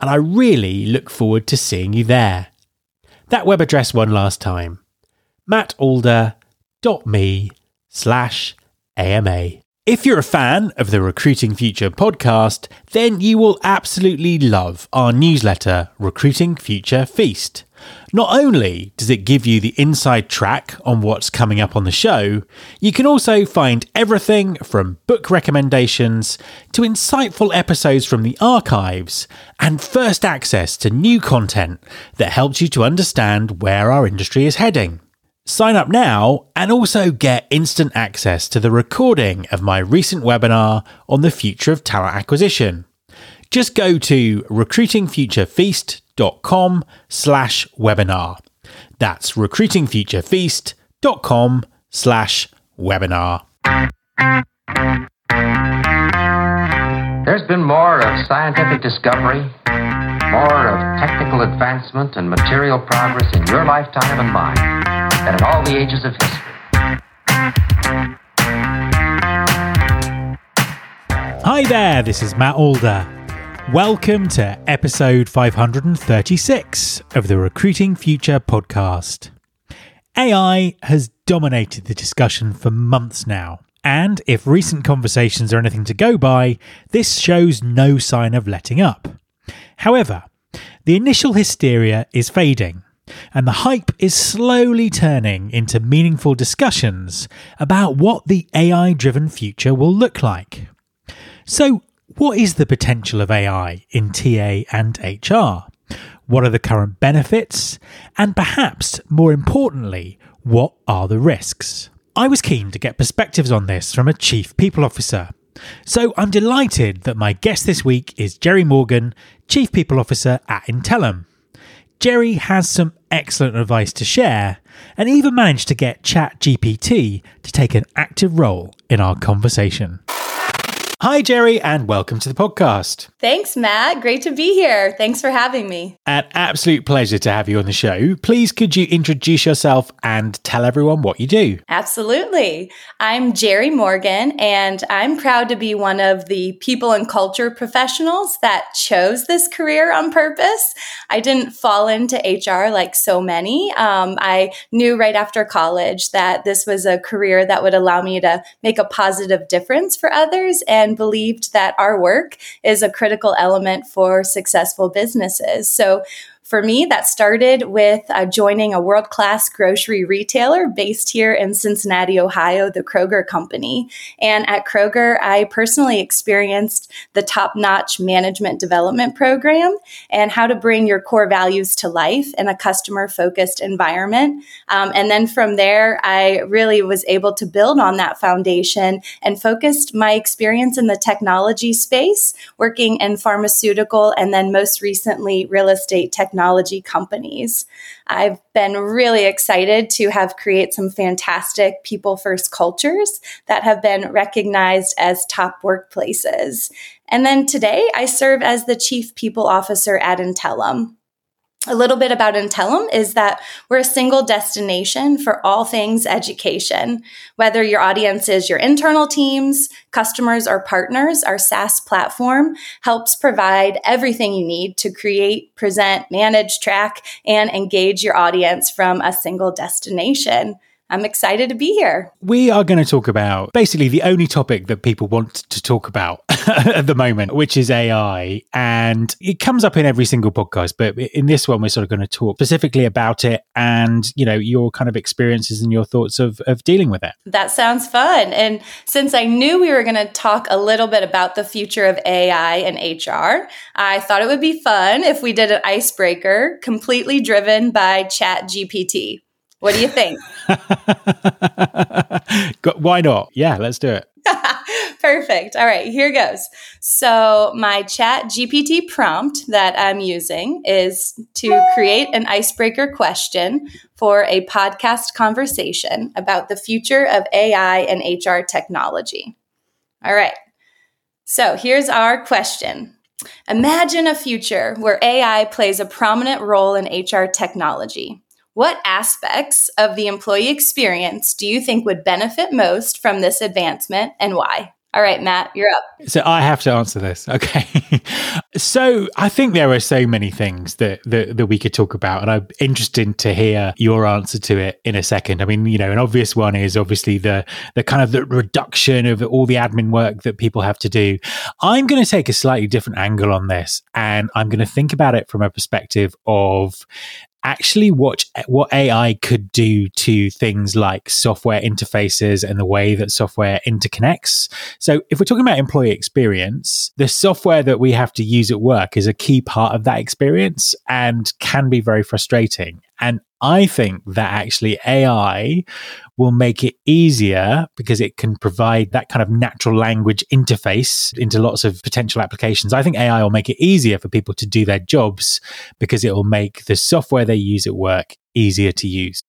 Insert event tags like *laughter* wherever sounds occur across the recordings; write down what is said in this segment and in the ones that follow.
and I really look forward to seeing you there. That web address one last time mattalder.me slash AMA. If you're a fan of the Recruiting Future podcast, then you will absolutely love our newsletter, Recruiting Future Feast. Not only does it give you the inside track on what's coming up on the show, you can also find everything from book recommendations to insightful episodes from the archives and first access to new content that helps you to understand where our industry is heading. Sign up now and also get instant access to the recording of my recent webinar on the future of talent acquisition. Just go to recruitingfuturefeast.com slash webinar. That's recruitingfuturefeast.com slash webinar. There's been more of scientific discovery, more of technical advancement and material progress in your lifetime and mine than in all the ages of history. Hi there, this is Matt Alder. Welcome to episode 536 of the Recruiting Future podcast. AI has dominated the discussion for months now, and if recent conversations are anything to go by, this shows no sign of letting up. However, the initial hysteria is fading, and the hype is slowly turning into meaningful discussions about what the AI driven future will look like. So, what is the potential of AI in TA and HR? What are the current benefits? And perhaps more importantly, what are the risks? I was keen to get perspectives on this from a Chief People Officer. So I'm delighted that my guest this week is Geri Morgan, Chief People Officer at Intellum. Geri has some excellent advice to share and even managed to get ChatGPT to take an active role in our conversation. Hi, Geri, and welcome to the podcast. Thanks, Matt. Great to be here. Thanks for having me. An absolute pleasure to have you on the show. Please, could you introduce yourself and tell everyone what you do? Absolutely. I'm Geri Morgan, and I'm proud to be one of the people and culture professionals that chose this career on purpose. I didn't fall into HR like so many. Um, I knew right after college that this was a career that would allow me to make a positive difference for others and and believed that our work is a critical element for successful businesses. So for me, that started with uh, joining a world class grocery retailer based here in Cincinnati, Ohio, the Kroger Company. And at Kroger, I personally experienced the top notch management development program and how to bring your core values to life in a customer focused environment. Um, and then from there, I really was able to build on that foundation and focused my experience in the technology space, working in pharmaceutical and then most recently real estate technology technology companies. I've been really excited to have create some fantastic people first cultures that have been recognized as top workplaces. And then today I serve as the chief people officer at Intellum a little bit about Intellum is that we're a single destination for all things education. Whether your audience is your internal teams, customers, or partners, our SaaS platform helps provide everything you need to create, present, manage, track, and engage your audience from a single destination. I'm excited to be here. We are going to talk about basically the only topic that people want to talk about *laughs* at the moment, which is AI. And it comes up in every single podcast, but in this one, we're sort of going to talk specifically about it and, you know, your kind of experiences and your thoughts of, of dealing with it. That sounds fun. And since I knew we were going to talk a little bit about the future of AI and HR, I thought it would be fun if we did an icebreaker completely driven by ChatGPT. What do you think? *laughs* Why not? Yeah, let's do it. *laughs* Perfect. All right, here goes. So, my ChatGPT prompt that I'm using is to create an icebreaker question for a podcast conversation about the future of AI and HR technology. All right. So, here's our question Imagine a future where AI plays a prominent role in HR technology. What aspects of the employee experience do you think would benefit most from this advancement and why? All right, Matt, you're up. So I have to answer this. *laughs* Okay. so I think there are so many things that, that, that we could talk about, and I'm interested to hear your answer to it in a second. I mean, you know, an obvious one is obviously the the kind of the reduction of all the admin work that people have to do. I'm going to take a slightly different angle on this, and I'm going to think about it from a perspective of actually watch what AI could do to things like software interfaces and the way that software interconnects. So, if we're talking about employee experience, the software that we have to use at work is a key part of that experience and can be very frustrating. And I think that actually AI will make it easier because it can provide that kind of natural language interface into lots of potential applications. I think AI will make it easier for people to do their jobs because it will make the software they use at work easier to use.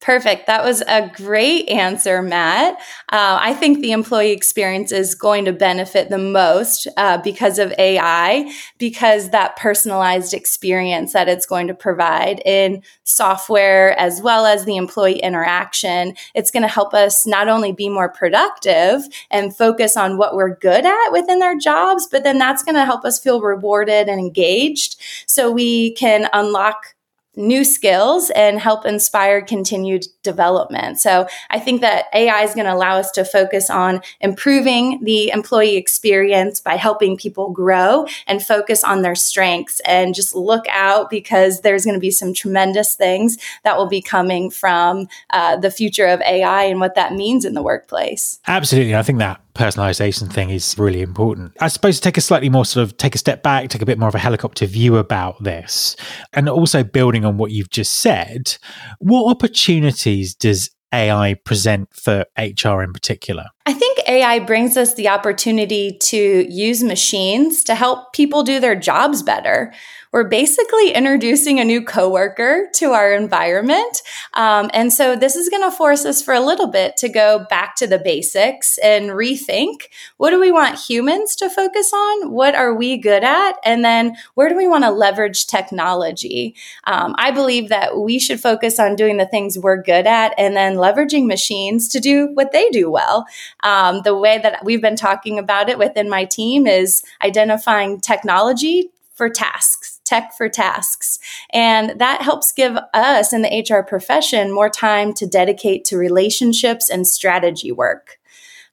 Perfect. That was a great answer, Matt. Uh, I think the employee experience is going to benefit the most uh, because of AI, because that personalized experience that it's going to provide in software as well as the employee interaction, it's going to help us not only be more productive and focus on what we're good at within our jobs, but then that's going to help us feel rewarded and engaged so we can unlock new skills and help inspire continued development. So I think that AI is going to allow us to focus on improving the employee experience by helping people grow and focus on their strengths and just look out because there's going to be some tremendous things that will be coming from uh, the future of AI and what that means in the workplace. Absolutely. I think that personalization thing is really important. I suppose to take a slightly more sort of take a step back, take a bit more of a helicopter view about this, and also building on what you've just said, what opportunities does AI present for HR in particular? I think AI brings us the opportunity to use machines to help people do their jobs better we're basically introducing a new coworker to our environment. Um, and so this is going to force us for a little bit to go back to the basics and rethink what do we want humans to focus on? What are we good at? And then where do we want to leverage technology? Um, I believe that we should focus on doing the things we're good at and then leveraging machines to do what they do well. Um, the way that we've been talking about it within my team is identifying technology for tasks tech for tasks. And that helps give us in the HR profession more time to dedicate to relationships and strategy work.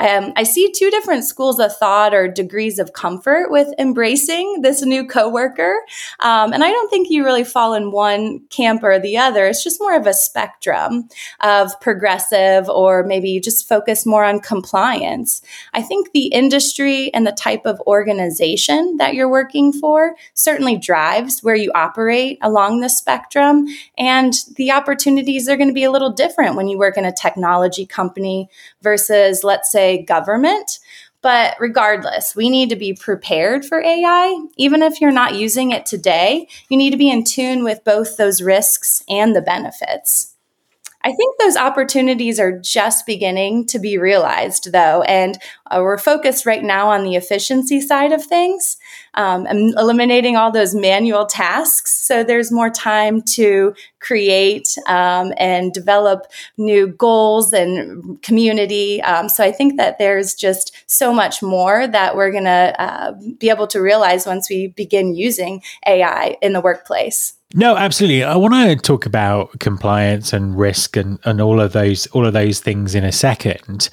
Um, I see two different schools of thought or degrees of comfort with embracing this new coworker. Um, and I don't think you really fall in one camp or the other. It's just more of a spectrum of progressive or maybe just focus more on compliance. I think the industry and the type of organization that you're working for certainly drives where you operate along the spectrum. And the opportunities are going to be a little different when you work in a technology company versus, let's say, government. But regardless, we need to be prepared for AI. Even if you're not using it today, you need to be in tune with both those risks and the benefits. I think those opportunities are just beginning to be realized, though, and uh, we're focused right now on the efficiency side of things, um, eliminating all those manual tasks. So there's more time to create um, and develop new goals and community. Um, so I think that there's just so much more that we're going to uh, be able to realize once we begin using AI in the workplace. No, absolutely. I want to talk about compliance and risk and, and all of those all of those things in a second.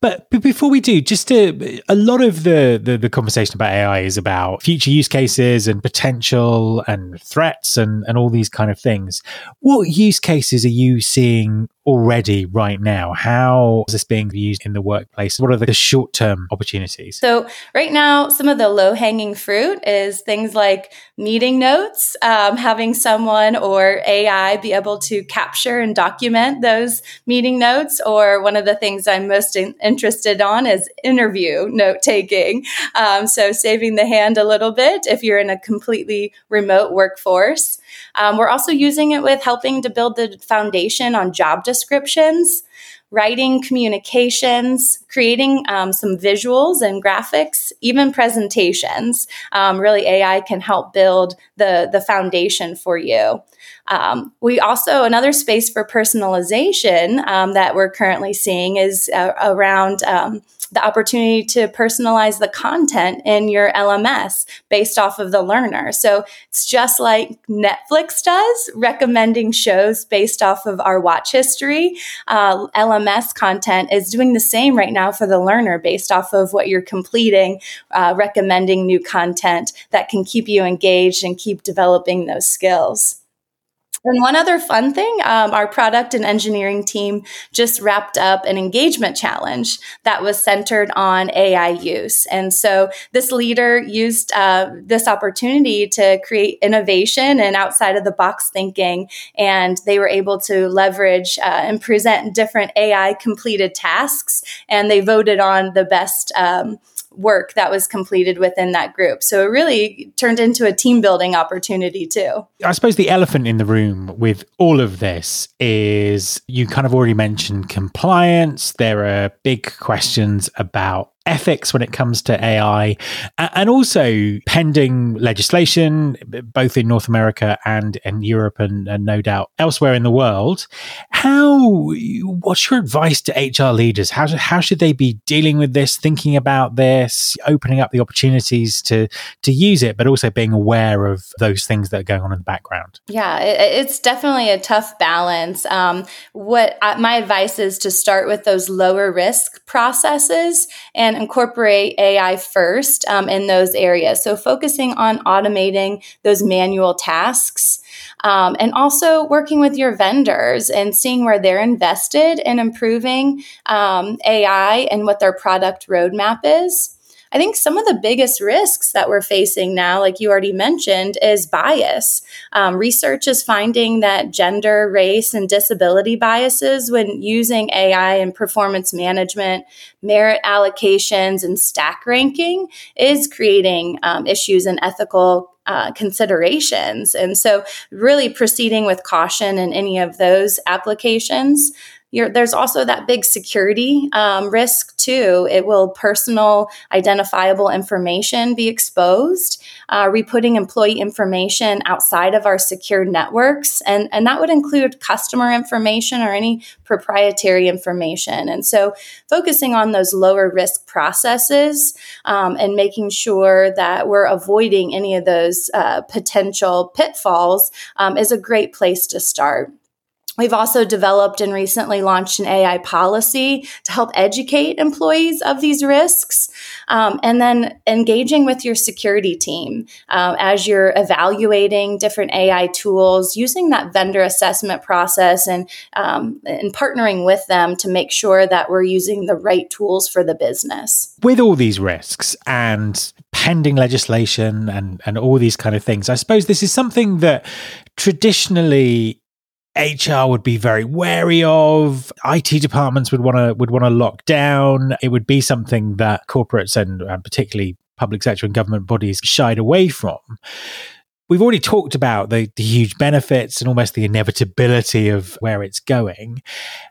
But, but before we do, just to, a lot of the, the the conversation about AI is about future use cases and potential and threats and and all these kind of things. What use cases are you seeing already right now? How is this being used in the workplace? What are the short term opportunities? So, right now, some of the low hanging fruit is things like meeting notes, um, having someone or AI be able to capture and document those meeting notes. Or one of the things I'm most in- interested on is interview note taking. Um, so, saving the hand a little bit if you're in a completely remote workforce. Um, we're also using it with helping to build the foundation on job descriptions, writing communications, creating um, some visuals and graphics, even presentations. Um, really, AI can help build the, the foundation for you. Um, we also, another space for personalization um, that we're currently seeing is uh, around um, the opportunity to personalize the content in your LMS based off of the learner. So it's just like Netflix does, recommending shows based off of our watch history. Uh, LMS content is doing the same right now for the learner based off of what you're completing, uh, recommending new content that can keep you engaged and keep developing those skills. And one other fun thing, um, our product and engineering team just wrapped up an engagement challenge that was centered on AI use. And so this leader used uh, this opportunity to create innovation and outside of the box thinking. And they were able to leverage uh, and present different AI completed tasks. And they voted on the best. Um, work that was completed within that group. So it really turned into a team building opportunity too. I suppose the elephant in the room with all of this is you kind of already mentioned compliance. There are big questions about ethics when it comes to AI, and also pending legislation, both in North America and in Europe, and, and, no doubt elsewhere in the world. How? What's your advice to HR leaders? How how should they be dealing with this, thinking about this, opening up the opportunities to to use it, but also being aware of those things that are going on in the background? Yeah, it, it's definitely a tough balance. Um, what I, my advice is to start with those lower risk processes and and incorporate AI first um, in those areas. So, focusing on automating those manual tasks. Um, and also working with your vendors and seeing where they're invested in improving um, AI and what their product roadmap is. I think some of the biggest risks that we're facing now, like you already mentioned, is bias. Um, research is finding that gender, race, and disability biases when using AI and performance management, merit allocations, and stack ranking is creating um, issues in ethical uh, considerations. And so, really proceeding with caution in any of those applications. You're, there's also that big security um, risk too. It will personal identifiable information be exposed, uh, re-putting employee information outside of our secure networks, and and that would include customer information or any proprietary information. And so, focusing on those lower risk processes um, and making sure that we're avoiding any of those uh, potential pitfalls um, is a great place to start. We've also developed and recently launched an AI policy to help educate employees of these risks. Um, and then engaging with your security team uh, as you're evaluating different AI tools, using that vendor assessment process and, um, and partnering with them to make sure that we're using the right tools for the business. With all these risks and pending legislation and, and all these kind of things, I suppose this is something that traditionally HR would be very wary of. IT departments would want to would want to lock down. It would be something that corporates and, and particularly public sector and government bodies shied away from. We've already talked about the, the huge benefits and almost the inevitability of where it's going.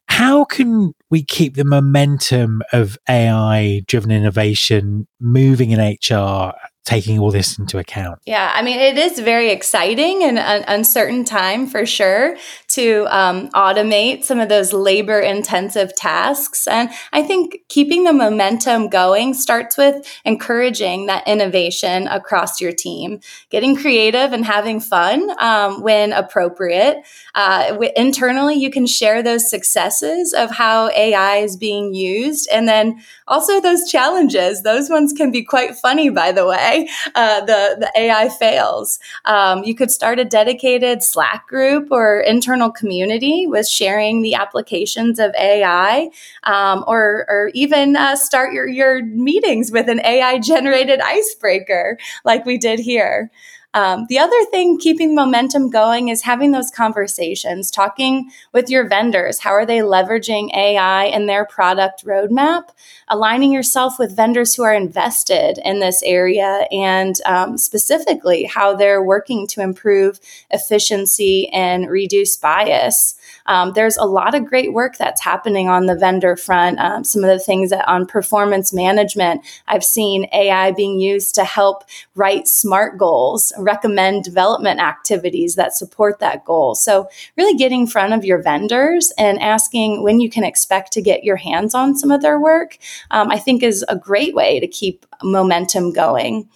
How can we keep the momentum of AI driven innovation moving in HR taking all this into account? Yeah, I mean, it is very exciting and an uncertain time for sure to um, automate some of those labor intensive tasks. And I think keeping the momentum going starts with encouraging that innovation across your team, getting creative and having fun um, when appropriate. Uh, w- internally, you can share those successes of how AI is being used. And then also those challenges. Those ones can be quite funny, by the way, uh, the, the AI fails. Um, you could start a dedicated Slack group or internal community with sharing the applications of AI, um, or, or even uh, start your, your meetings with an AI generated icebreaker like we did here. Um, the other thing keeping momentum going is having those conversations, talking with your vendors. How are they leveraging AI in their product roadmap? Aligning yourself with vendors who are invested in this area and um, specifically how they're working to improve efficiency and reduce bias. Um, there's a lot of great work that's happening on the vendor front. Um, some of the things that on performance management, I've seen AI being used to help write SMART goals, recommend development activities that support that goal. So, really getting in front of your vendors and asking when you can expect to get your hands on some of their work, um, I think is a great way to keep momentum going.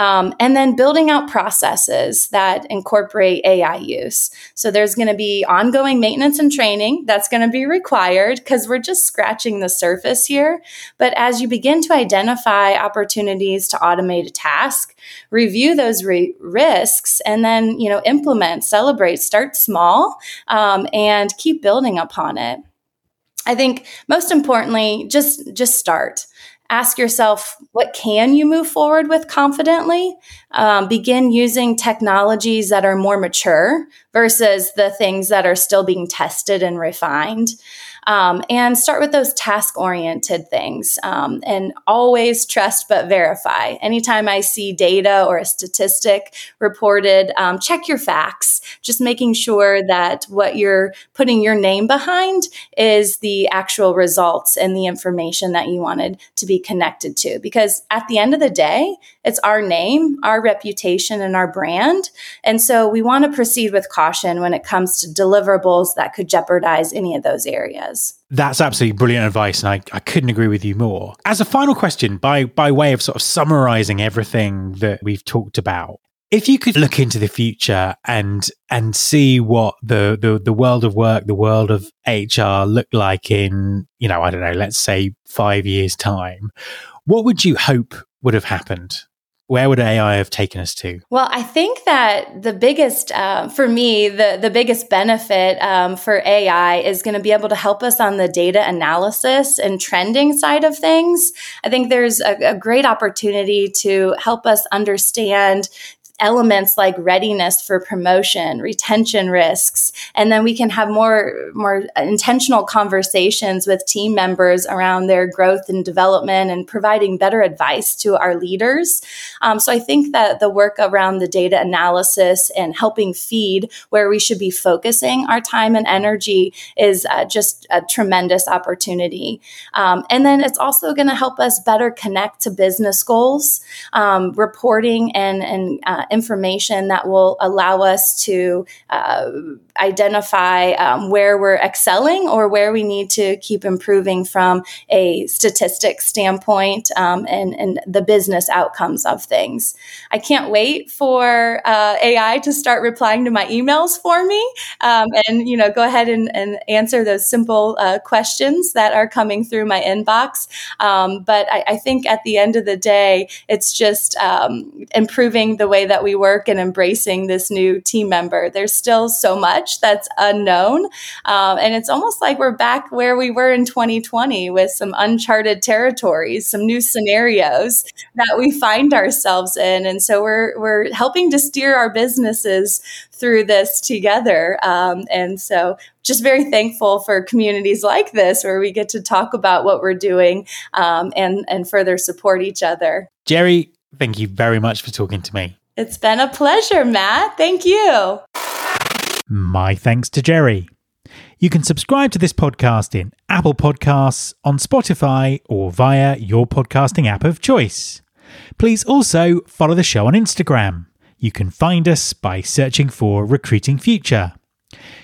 Um, and then building out processes that incorporate AI use. So there's going to be ongoing maintenance and training that's going to be required because we're just scratching the surface here. But as you begin to identify opportunities to automate a task, review those re- risks, and then you know implement, celebrate, start small, um, and keep building upon it. I think most importantly, just just start ask yourself what can you move forward with confidently um, begin using technologies that are more mature versus the things that are still being tested and refined um, and start with those task oriented things um, and always trust but verify. Anytime I see data or a statistic reported, um, check your facts, just making sure that what you're putting your name behind is the actual results and the information that you wanted to be connected to. Because at the end of the day, it's our name, our reputation, and our brand. And so we want to proceed with caution when it comes to deliverables that could jeopardize any of those areas. That's absolutely brilliant advice, and I, I couldn't agree with you more. As a final question, by by way of sort of summarizing everything that we've talked about, if you could look into the future and and see what the, the the world of work, the world of HR look like in, you know, I don't know, let's say five years time, what would you hope would have happened? Where would AI have taken us to? Well, I think that the biggest, uh, for me, the, the biggest benefit um, for AI is going to be able to help us on the data analysis and trending side of things. I think there's a, a great opportunity to help us understand elements like readiness for promotion, retention risks, and then we can have more more intentional conversations with team members around their growth and development and providing better advice to our leaders. Um, so I think that the work around the data analysis and helping feed where we should be focusing our time and energy is uh, just a tremendous opportunity. Um, and then it's also going to help us better connect to business goals, um, reporting and and uh, information that will allow us to uh, identify um, where we're excelling or where we need to keep improving from a statistics standpoint um, and, and the business outcomes of things. I can't wait for uh, AI to start replying to my emails for me um, and, you know, go ahead and, and answer those simple uh, questions that are coming through my inbox. Um, but I, I, think at the end of the day, it's just um, improving the way that we work and embracing this new team member. There's still so much much that's unknown. Um, and it's almost like we're back where we were in 2020 with some uncharted territories, some new scenarios that we find ourselves in. And so we're, we're helping to steer our businesses through this together. Um, and so just very thankful for communities like this where we get to talk about what we're doing um, and, and further support each other. Geri, thank you very much for talking to me. It's been a pleasure, Matt. Thank you. My thanks to Geri. You can subscribe to this podcast in Apple Podcasts, on Spotify, or via your podcasting app of choice. Please also follow the show on Instagram. You can find us by searching for Recruiting Future.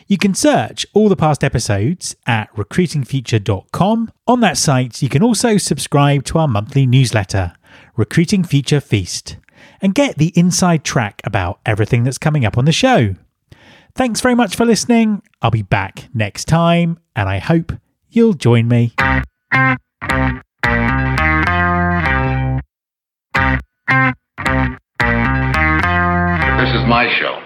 You can search all the past episodes at recruitingfuture.com. On that site, you can also subscribe to our monthly newsletter, Recruiting Future Feast, and get the inside track about everything that's coming up on the show. Thanks very much for listening. I'll be back next time, and I hope you'll join me. This is my show.